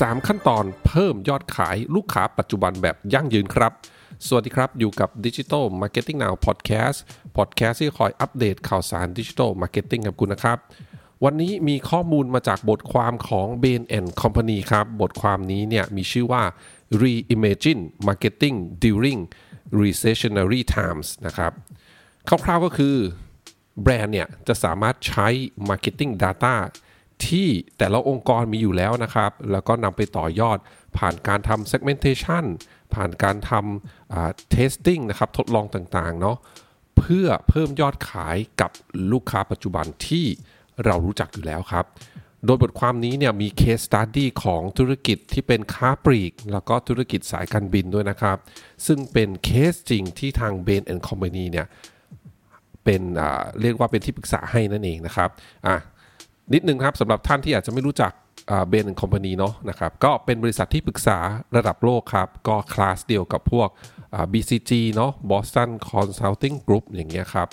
3 ขั้นตอนเพิ่มยอดขายลูกค้าปัจจุบันแบบยั่งยืนครับ สวัสดีครับ อยู่กับ Digital Marketing Now Podcast Podcast ที่คอยอัปเดตข่าวสาร Digital Marketing กับคุณนะครับ วันนี้มีข้อมูลมาจากบทความของ Bain and Company ครับ บทความนี้เนี่ยมีชื่อว่า Reimagine Marketing During Recessionary Times นะครับคร่าวๆก็คือแบรนด์เนี่ยจะสามารถใช้ Marketing Data ที่แต่ละองค์กรมีอยู่แล้วนะครับ แล้วก็นำไปต่อยอดผ่านการทำ segmentation ผ่านการทำ testing นะครับ ทดลองต่างๆ เนาะเพื่อเพิ่มยอดขายกับลูกค้าปัจจุบันที่เรารู้จักอยู่แล้วครับ โดยบทความนี้เนี่ยมี case study ของธุรกิจที่เป็นค้าปลีก แล้วก็ธุรกิจสายการบินด้วยนะครับ ซึ่งเป็นเคสจริงที่ทาง Bain and Company เนี่ยเป็นเรียกว่าเป็นที่ปรึกษาให้นั่นเองนะครับอะ นิดนึงครับสำหรับท่านที่อาจจะไม่รู้จัก Bain Company เนาะนะครับก็เป็นบริษัทที่ปรึกษาระดับโลกครับ ก็คลาสเดียวกับพวก BCG เนาะ Boston Consulting Group อย่างเงี้ยครับ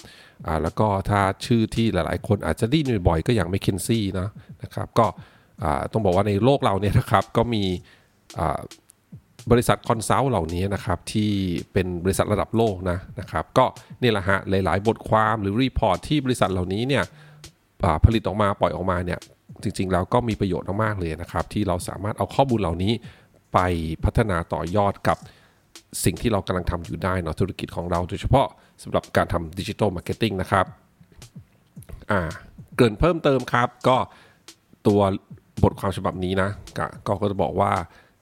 แล้วก็ถ้าชื่อที่หลายๆ คนอาจจะได้ยินบ่อยก็อย่าง McKinsey นะนะครับก็ต้องบอกว่าในโลกเราเนี่ยนะครับก็มีบริษัท consult เหล่านี้นะครับที่เป็นบริษัทระดับโลกนะนะครับก็นี่แหละฮะหลายๆ บทความหรือ report ที่บริษัทเหล่านี้เนี่ย ผลิตออกมาปล่อยออกมาเนี่ยจริงๆแล้วก็มีประโยชน์มากๆเลยนะครับ ที่เราสามารถเอาข้อมูลเหล่านี้ไปพัฒนาต่อยอดกับสิ่งที่เรากำลังทำอยู่ได้เนาะธุรกิจของเราโดยเฉพาะสำหรับการทำ digital marketing นะครับอ่าเกริ่นเพิ่มเติมครับ ก็ตัวบทความฉบับนี้นะก็ก็จะบอกว่า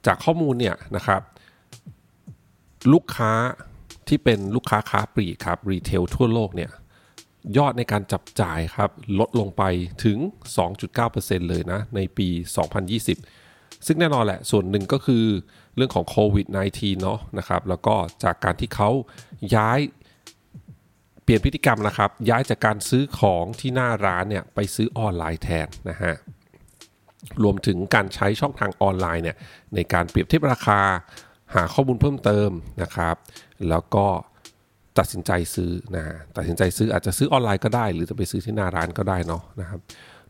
จากข้อมูลเนี่ยนะครับลูกค้าที่เป็นลูกค้าค้าปลีกครับรีเทลทั่วโลกเนี่ย ยอดในการจับจ่ายครับ ลดลงไปถึง 2.9%เลยนะ ในปี 2020 ซึ่งแน่นอนแหละ ส่วนหนึ่งก็คือเรื่องของโควิด -19 เนาะนะครับ แล้วก็จากการที่เขาย้ายเปลี่ยนพฤติกรรมนะครับ ย้ายจากการซื้อของที่หน้าร้านเนี่ย ไปซื้อออนไลน์แทนนะฮะรวมถึงการใช้ช่องทางออนไลน์เนี่ยในการเปรียบเทียบราคาหาข้อมูลเพิ่มเติมนะครับ แล้วก็ ตัดสินใจซื้อนะตัดสินใจซื้ออาจจะซื้อออนไลน์ก็ได้ หรือจะไปซื้อที่หน้าร้านก็ได้เนาะนะครับ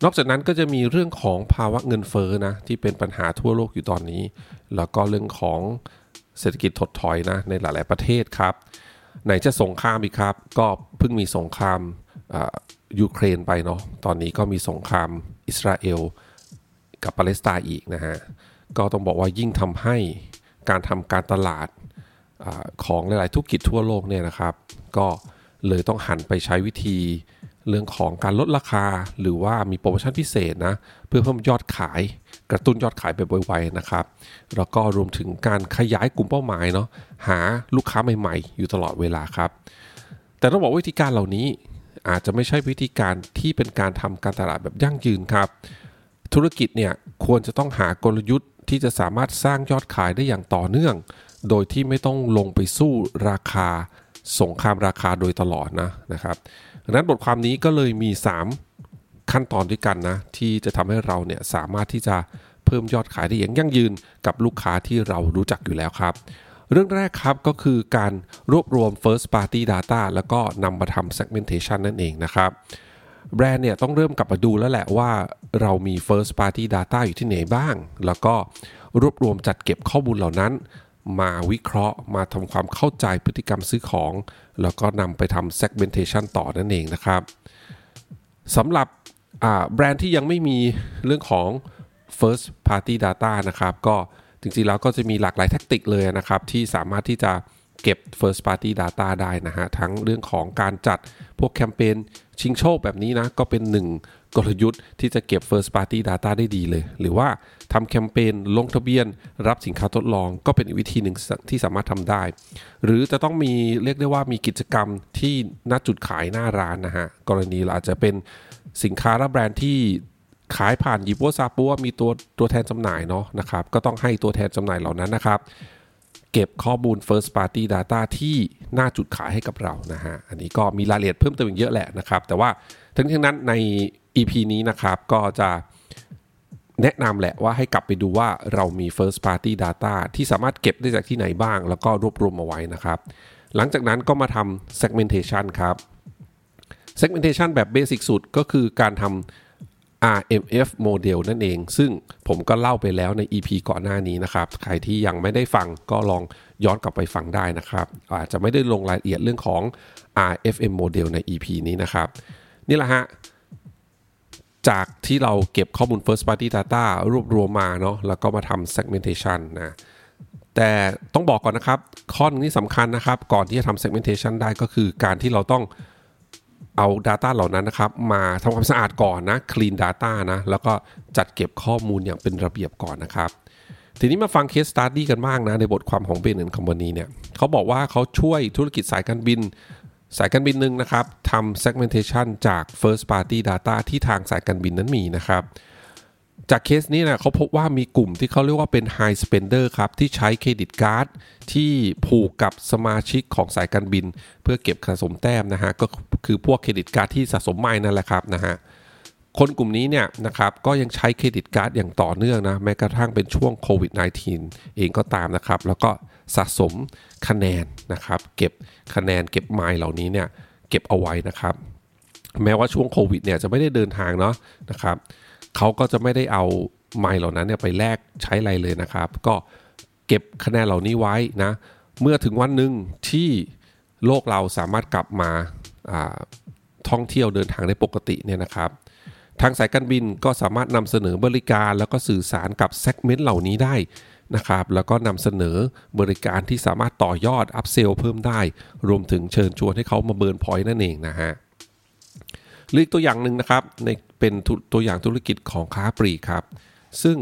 นอกจากนั้นก็จะมีเรื่องของภาวะเงินเฟ้อนะที่เป็นปัญหาทั่วโลกอยู่ตอนนี้ แล้วก็เรื่องของเศรษฐกิจถดถอยนะในหลาย ๆประเทศครับ ไหนจะสงครามอีกครับ ก็เพิ่งมีสงครามยูเครนไปเนาะตอนนี้ก็มีสงครามอิสราเอลกับปาเลสไตน์อีกนะฮะก็ต้องบอกว่ายิ่งทำให้การทำการตลาด ของหลายๆธุรกิจทั่วโลกเนี่ยนะครับ ก็เลยต้องหันไปใช้วิธีเรื่องของการลดราคา หรือว่ามีโปรโมชั่นพิเศษนะ เพื่อเพิ่มยอดขายกระตุ้นยอดขายไปไวๆนะครับ แล้วก็รวมถึงการขยายกลุ่มเป้าหมายเนาะหาลูกค้าใหม่ๆ อยู่ตลอดเวลาครับ แต่ต้องบอกวิธีการเหล่านี้อาจจะไม่ใช่วิธีการที่เป็นการทำการตลาดแบบยั่งยืนครับ ธุรกิจเนี่ยควรจะต้องหากลยุทธ์ที่จะสามารถสร้างยอดขายได้อย่างต่อเนื่อง โดยที่ไม่ต้องลงไปสู้ราคาสงครามราคาโดยตลอดนะนะครับดังนั้นบทความนี้ก็เลยมี 3 ขั้นตอนด้วยกันนะ ที่จะทำให้เราเนี่ยสามารถที่จะเพิ่มยอดขายได้อย่างยั่งยืนกับลูกค้าที่เรารู้จักอยู่แล้วครับ เรื่องแรกครับก็คือการรวบรวม first party data แล้วก็นำมาทำ segmentation นั่นเองนะครับแบรนด์เนี่ยต้องเริ่มกลับมาดูแล้วแหละว่าเรามี first party data อยู่ที่ไหนบ้าง แล้วก็รวบรวมจัดเก็บข้อมูลเหล่านั้น มาวิเคราะห์ มาทำความเข้าใจพฤติกรรมซื้อของ แล้วก็นำไปทำ segmentation ต่อนั่นเองนะครับสำหรับแบรนด์ที่ยังไม่มีเรื่องของ first party data นะครับ ก็จริงๆแล้วก็จะมีหลากหลายแทคติกเลยนะครับ ที่สามารถที่จะเก็บ first party data ได้นะฮะ ทั้งเรื่องของการจัดพวกแคมเปญชิงโชคแบบนี้นะ ก็เป็นหนึ่ง กลยุทธ์ที่จะเก็บ first party data ได้ดีเลย หรือว่าทำแคมเปญลงทะเบียน รับสินค้าทดลอง ก็เป็นอีกวิธีหนึ่งที่สามารถทำได้ หรือจะต้องมีเรียกได้ว่ามีกิจกรรมที่หน้าจุดขายหน้าร้านนะฮะ กรณีเราอาจจะเป็นสินค้าและแบรนด์ที่ขายผ่านยิปัวซาปัวมีตัวตัวแทนจำหน่ายเนาะนะครับ ก็ต้องให้ตัวแทนจำหน่ายเหล่านั้นนะครับเก็บข้อมูล first party data ที่หน้าจุดขายให้กับเรานะฮะ อันนี้ก็มีรายละเอียดเพิ่มเติมเยอะแหละนะครับ แต่ว่าทั้งนี้งนั้นใน EP นี้นะครับก็จะแนะนำแหละว่าให้กลับไปดูว่าเรามี first party data ที่สามารถเก็บได้จากที่ไหนบ้าง แล้วก็รวบรวมมาไว้นะครับ หลังจากนั้นก็มาทำ segmentation ครับ segmentation แบบเบสิกสุดก็คือการทำ RMF โมเดลนั่นเอง ซึ่งผมก็เล่าไปแล้วใน EP ก่อนหน้านี้นะครับ ใครที่ยังไม่ได้ฟังก็ลองย้อนกลับไปฟังได้นะครับ อาจจะไม่ได้ลงรายละเอียดเรื่องของ RFM โมเดลใน EP นี้นะครับ นี่แหละฮะ จากที่เราเก็บข้อมูล first party data รวบรวมมาเนาะแล้วก็มาทำ segmentation นะแต่ต้องบอกก่อนนะครับ ข้อนึงที่สำคัญนะครับ ก่อนที่จะทำ segmentation ได้ก็คือการที่เราต้องเอา Data เหล่านั้นนะครับ มาทำความสะอาดก่อนนะ clean data นะแล้วก็จัดเก็บข้อมูลอย่างเป็นระเบียบก่อนนะครับ ทีนี้มาฟัง case study กันบ้างนะ ในบทความของ Bain Company เนี่ยเขาบอกว่าเขาช่วยธุรกิจสายการบิน สายการบินหนึ่งนะครับทำ segmentation จาก first party data ที่ทางสายการบินนั้นมีนะครับ จากเคสนี้นะเขาพบว่ามีกลุ่มที่เขาเรียกว่าเป็น high spender ครับ ที่ใช้เครดิตการ์ดที่ผูกกับสมาชิกของสายการบิน เพื่อเก็บสะสมแต้มนะฮะ ก็คือพวก credit card ที่สะสมไมล์นั่นแหละครับนะฮะ คนกลุ่มนี้เนี่ยนะครับก็ยังใช้ credit card อย่างต่อเนื่องนะแม้กระทั่งเป็นช่วงโควิด -19 เองก็ตามนะครับ แล้วก็สะสมคะแนนนะครับเก็บคะแนนเก็บไมล์เหล่านี้เนี่ยเก็บเอาไว้นะครับ แม้ว่าช่วงโควิดเนี่ยจะไม่ได้เดินทางเนาะนะครับเขาก็จะไม่ได้เอาไมล์เหล่านั้นเนี่ยไปแลกใช้อะไรเลยนะครับ ก็เก็บคะแนนเหล่านี้ไว้นะเมื่อถึงวันหนึ่งที่โลกเราสามารถกลับมาท่องเที่ยวเดินทางได้ปกติเนี่ยนะครับ ทางสายการบินก็สามารถนำเสนอบริการ แล้วก็สื่อสารกับ segment เหล่านี้ได้นะครับแล้วก็นำเสนอบริการที่สามารถต่อยอด upsell เพิ่มได้ รวมถึงเชิญชวนให้เขามา burn point นั่นเองนะฮะหรือตัวอย่างหนึ่งนะครับในเป็นตัวอย่างธุรกิจของค้าปลีกครับ ซึ่ง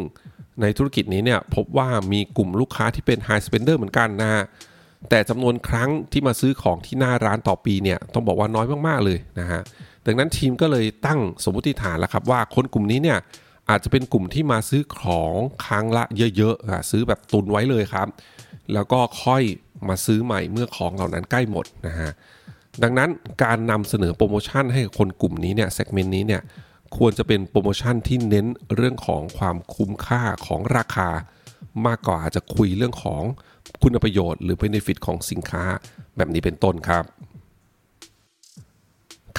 ในธุรกิจนี้เนี่ยพบว่ามีกลุ่มลูกค้าที่เป็น High Spender เหมือนกันนะฮะแต่จำนวนครั้งที่มาซื้อของที่หน้าร้านต่อปีเนี่ยต้องบอกว่าน้อยมากๆเลยนะฮะ ดังนั้นทีมก็เลยตั้งสมมติฐานแล้วครับว่าคนกลุ่มนี้เนี่ยอาจจะเป็นกลุ่มที่มาซื้อของครั้งละเยอะๆซื้อแบบตุนไว้เลยครับ แล้วก็ค่อยมาซื้อใหม่เมื่อของเหล่านั้นใกล้หมดนะฮะดังนั้นการนำเสนอโปรโมชั่นให้คนกลุ่มนี้เนี่ย segment นี้เนี่ยควรจะเป็นโปรโมชั่นที่เน้นเรื่องของความคุ้มค่าของราคา มากกว่าจะคุยเรื่องของคุณประโยชน์ หรือ benefit ของสินค้าแบบนี้เป็นต้นครับ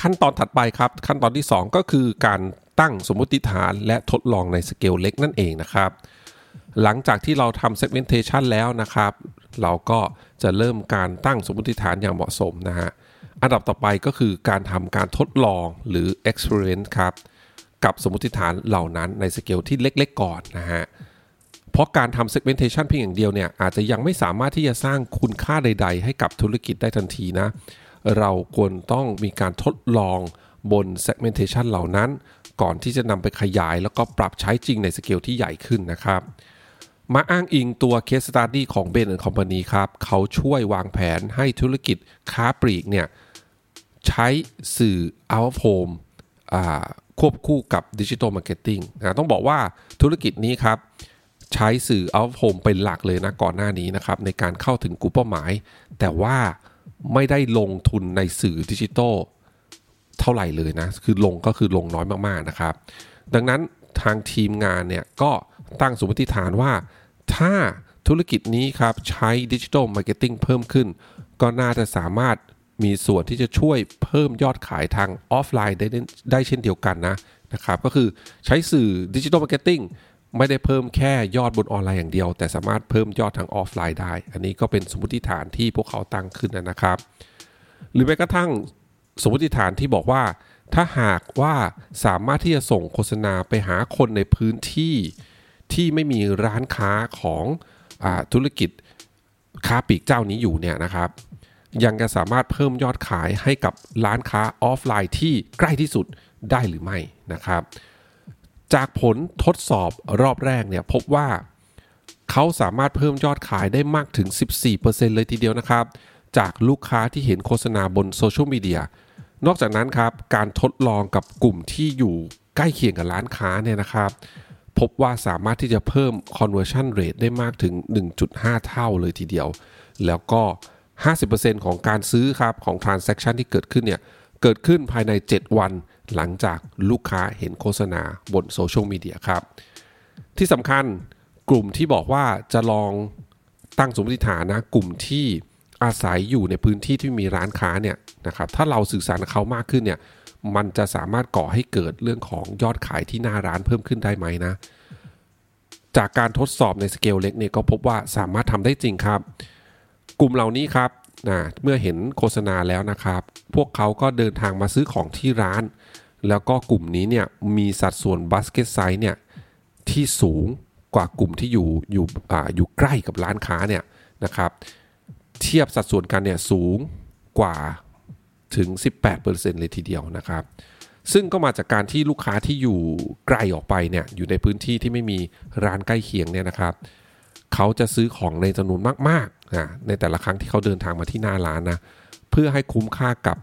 ขั้นตอนถัดไปครับ ขั้นตอนที่ 2 ก็คือการตั้งสมมติฐานและทดลองในสเกลเล็กนั่นเองนะครับ หลังจากที่เราทำ segmentation แล้วนะครับ เราก็จะเริ่มการตั้งสมมติฐานอย่างเหมาะสมนะฮะอันดับต่อไปก็คือการทำการทดลองหรือ experiment ครับ กับสมมติฐานเหล่านั้นในสเกลที่เล็กๆก่อนนะฮะเพราะการทำ segmentation เพียงอย่างเดียวเนี่ยอาจจะยังไม่สามารถที่จะสร้างคุณค่าใด ๆ ให้กับธุรกิจได้ทันทีนะ เราควรต้องมีการทดลองบน segmentation เหล่านั้น ก่อนที่จะนำไปขยายแล้วก็ปรับใช้จริงในสเกลที่ใหญ่ขึ้นนะครับ มาอ้างอิงตัว case study ของ Bain Company ครับเขาช่วยวางแผนให้ธุรกิจค้าปลีกเนี่ยใช้สื่อ out of home ควบคู่กับ digital marketing นะต้องบอกว่าธุรกิจนี้ครับใช้สื่อ out of home เป็นหลักเลยนะก่อนหน้านี้นะครับในการเข้าถึงกลุ่มเป้าหมาย แต่ว่า ไม่ได้ลงทุนในสื่อดิจิทัลเท่าไหร่เลยนะ คือลงก็คือลงน้อยมากๆนะครับ ดังนั้นทางทีมงานเนี่ยก็ตั้งสมมติฐานว่า ถ้าธุรกิจนี้ครับ ใช้ digital marketing เพิ่มขึ้น ก็น่าจะสามารถมีส่วนที่จะช่วยเพิ่มยอดขายทางออฟไลน์ได้ได้เช่นเดียวกันนะนะครับ ก็คือใช้สื่อ digital marketing ไม่ได้เพิ่มแค่ยอดบนออนไลน์อย่างเดียว แต่สามารถเพิ่มยอดทางออฟไลน์ได้ อันนี้ก็เป็นสมมติฐานที่พวกเขาตั้งขึ้นนะครับ หรือแม้กระทั่งสมมติฐานที่บอกว่า ถ้าหากว่าสามารถที่จะส่งโฆษณาไปหาคนในพื้นที่ที่ไม่มีร้านค้าของอธุรกิจค้าปลีกเจ้านี้อยู่เนี่ยนะครับ ยังจะสามารถเพิ่มยอดขายให้กับร้านค้าออฟไลน์ที่ใกล้ที่สุดได้หรือไม่นะครับ จากผลทดสอบรอบแรกเนี่ยพบว่าเขาสามารถเพิ่มยอดขายได้มากถึง 14%เลยทีเดียวนะครับ จากลูกค้าที่เห็นโฆษณาบนโซเชียลมีเดีย นอกจากนั้นครับ การทดลองกับกลุ่มที่อยู่ใกล้เคียงกับร้านค้าเนี่ยนะครับ พบว่าสามารถที่จะเพิ่ม conversion rate ได้มากถึง 1.5 เท่าเลยทีเดียว แล้วก็ 50%ของการซื้อครับของ transaction ที่เกิดขึ้นเนี่ย เกิดขึ้นภายใน 7 วัน หลังจากลูกค้าเห็นโฆษณาบนโซเชียลมีเดียครับ ที่สำคัญกลุ่มที่บอกว่าจะลองตั้งสมมติฐานนะ กลุ่มที่อาศัยอยู่ในพื้นที่ที่มีร้านค้าเนี่ยนะครับถ้าเราสื่อสารกับเขามากขึ้นเนี่ยมันจะสามารถก่อให้เกิดเรื่องของยอดขายที่หน้าร้านเพิ่มขึ้นได้ไหมนะ จากการทดสอบในสเกลเล็กเนี่ยก็พบว่าสามารถทำได้จริงครับ กลุ่มเหล่านี้ครับนะเมื่อเห็นโฆษณาแล้วนะครับ พวกเขาก็เดินทางมาซื้อของที่ร้าน แล้วก็กลุ่มนี้เนี่ยมีสัดส่วนบาสเกตไซส์เนี่ยที่สูงกว่ากลุ่มที่อยู่อยู่อ่าอยู่ใกล้กับร้านค้าเนี่ยนะครับเทียบสัดส่วนกันเนี่ยสูงกว่าถึง 18%เลยทีเดียวนะครับ ซึ่งก็มาจากการที่ลูกค้าที่อยู่ไกลออกไปเนี่ยอยู่ในพื้นที่ที่ไม่มีร้านใกล้เคียงเนี่ยนะครับเขาจะซื้อของในจำนวนมากๆนะในแต่ละครั้งที่เขาเดินทางมาที่หน้าร้านนะเพื่อให้คุ้มค่ากับ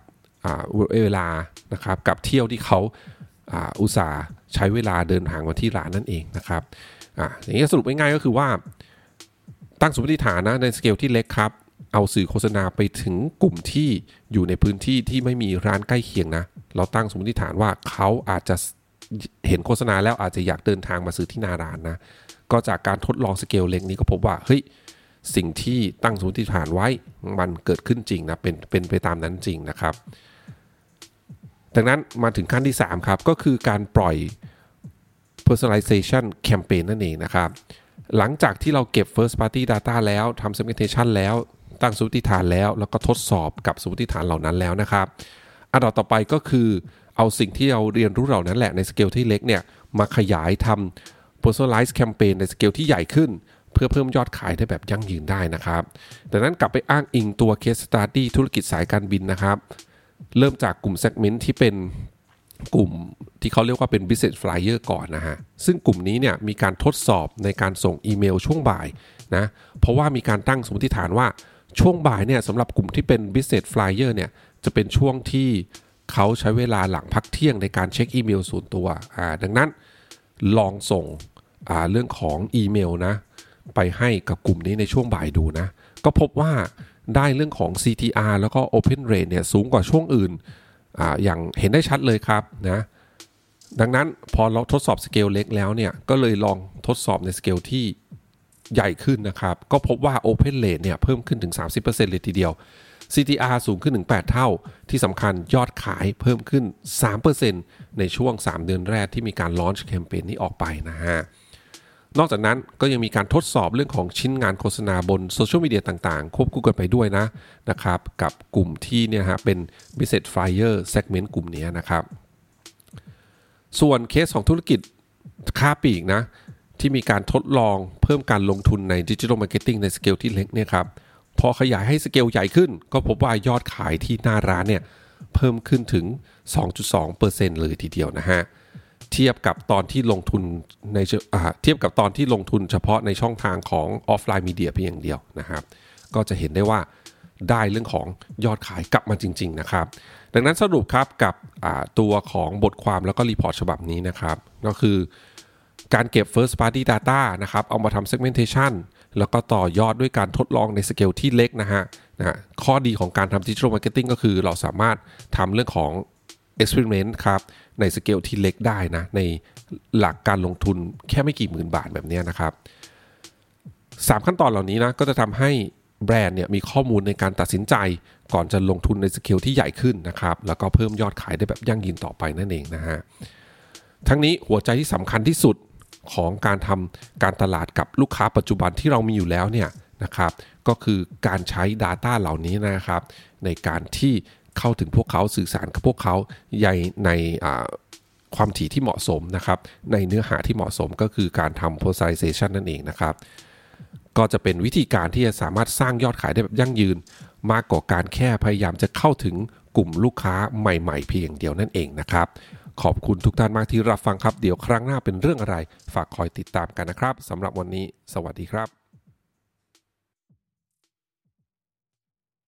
เวลานะครับกับเที่ยวที่เขาอุตส่าห์ใช้เวลาเดินทางมาที่ร้านนั่นเองนะครับอย่างนี้สรุปง่ายๆก็คือว่าตั้งสมมติฐานนะในสเกลที่เล็กครับ เอาสื่อโฆษณาไปถึงกลุ่มที่อยู่ในพื้นที่ที่ไม่มีร้านใกล้เคียงนะ เราตั้งสมมติฐานว่าเขาอาจจะเห็นโฆษณาแล้วอาจจะอยากเดินทางมาซื้อที่หนาร้านนะ ก็จากการทดลองสเกลเล็กนี้ก็พบว่าเฮ้ยสิ่งที่ตั้งสมมติฐานไว้มันเกิดขึ้นจริงนะเป็นเป็นไปตามนั้นจริงนะครับ ดังนั้นมาถึงขั้นที่ 3 ครับ ก็คือการปล่อย personalization campaign นั่นเองนะครับ หลังจากที่เราเก็บ first party data แล้วทำ segmentation แล้วตั้งสมมติฐานแล้ว แล้วก็ทดสอบกับสมมติฐานเหล่านั้นแล้วนะครับอันดับต่อไปก็คือเอาสิ่งที่เราเรียนรู้เหล่านั้นแหละในสเกลที่เล็กเนี่ยมาขยายทำ personalized campaign ในสเกลที่ใหญ่ขึ้น เพื่อเพิ่มยอดขายได้แบบยั่งยืนได้นะครับ ดังนั้นกลับไปอ้างอิงตัว case study ธุรกิจสายการบินนะครับ เริ่มจากกลุ่ม segment ที่เป็นกลุ่มที่เขาเรียกว่าเป็น business flyer ก่อนนะฮะ ซึ่งกลุ่มนี้เนี่ยมีการทดสอบในการส่งอีเมลช่วงบ่ายนะ เพราะว่ามีการตั้งสมมติฐานว่าช่วงบ่ายเนี่ยสำหรับกลุ่มที่เป็น business flyer เนี่ยจะเป็นช่วงที่เขาใช้เวลาหลังพักเที่ยงในการเช็คอีเมลส่วนตัวอ่าดังนั้นลองส่งอ่าเรื่องของอีเมลนะไปให้กับกลุ่มนี้ในช่วงบ่ายดูนะ ก็พบว่า ได้เรื่องของ CTR แล้วก็ Open Rate เนี่ยสูงกว่าช่วงอื่นอย่างเห็นได้ชัดเลยครับนะดังนั้นพอเราทดสอบสเกลเล็กแล้วเนี่ยก็เลยลองทดสอบในสเกลที่ใหญ่ขึ้นนะครับ ก็พบว่า Open Rate เนี่ยเพิ่มขึ้นถึง 30%เลยทีเดียว CTR สูงขึ้นถึง 8 เท่า ที่สำคัญยอดขายเพิ่มขึ้น 3%ในช่วง 3 เดือนแรกที่มีการ launch แคมเปญนี้ออกไปนะฮะ นอกจากนั้นก็ยังมีการทดสอบเรื่องของชิ้นงานโฆษณาบนโซเชียลมีเดียต่างๆ ควบคู่กันไปด้วยนะนะครับ กับกลุ่มที่เนี่ยฮะเป็น Business Flyer Segment กลุ่มนี้นะครับ ส่วนเคสของธุรกิจค้าปลีกนะ ที่มีการทดลองเพิ่มการลงทุนใน digital marketing ในสเกลที่เล็กเนี่ยครับพอขยายให้สเกลใหญ่ขึ้น ก็พบว่ายอดขายที่หน้าร้านเนี่ยเพิ่มขึ้นถึง 2.2%เลยทีเดียวนะฮะ เทียบกับตอนที่ลงทุนในเทียบกับตอนที่ลงทุนเฉพาะในช่องทางของ offline media เพียงอย่างเดียวนะครับ ก็จะเห็นได้ว่าได้เรื่องของยอดขายกลับมาจริง ๆ นะครับ ดังนั้นสรุปครับกับตัวของบทความแล้วก็ report ฉบับนี้นะครับ ก็คือการเก็บ first party data นะครับ เอามาทำ segmentation แล้วก็ต่อยอดด้วยการทดลองในสเกลที่เล็กนะฮะนะข้อดีของการทำ digital marketing ก็คือเราสามารถทำเรื่องของ experiment ครับ ในสเกลที่เล็กได้นะ ในหลักการลงทุนแค่ไม่กี่หมื่นบาทแบบนี้นะครับ3ขั้นตอนเหล่านี้นะก็จะทำให้แบรนด์เนี่ยมีข้อมูลในการตัดสินใจก่อนจะลงทุนในสเกลที่ใหญ่ขึ้นนะครับแล้วก็เพิ่มยอดขายได้แบบยั่งยืนต่อไปนั่นเองนะฮะทั้งนี้หัวใจที่สำคัญที่สุดของการทำการตลาดกับลูกค้าปัจจุบันที่เรามีอยู่แล้วเนี่ยนะครับก็คือการใช้ Data เหล่านี้นะครับ ในการที่ เข้าถึงพวกเขาสื่อสารกับพวกเขาใหญ่ในความถี่ที่เหมาะสมนะครับ ในเนื้อหาที่เหมาะสมก็คือการทำ personalization นั่นเองนะครับ ก็จะเป็นวิธีการที่จะสามารถสร้างยอดขายได้แบบยั่งยืน มากกว่าการแค่พยายามจะเข้าถึงกลุ่มลูกค้าใหม่ๆ เพียงเดียวนั่นเองนะครับ ขอบคุณทุกท่านมากที่รับฟังครับ เดี๋ยวครั้งหน้าเป็นเรื่องอะไร ฝากคอยติดตามกันนะครับสำหรับวันนี้ สวัสดีครับ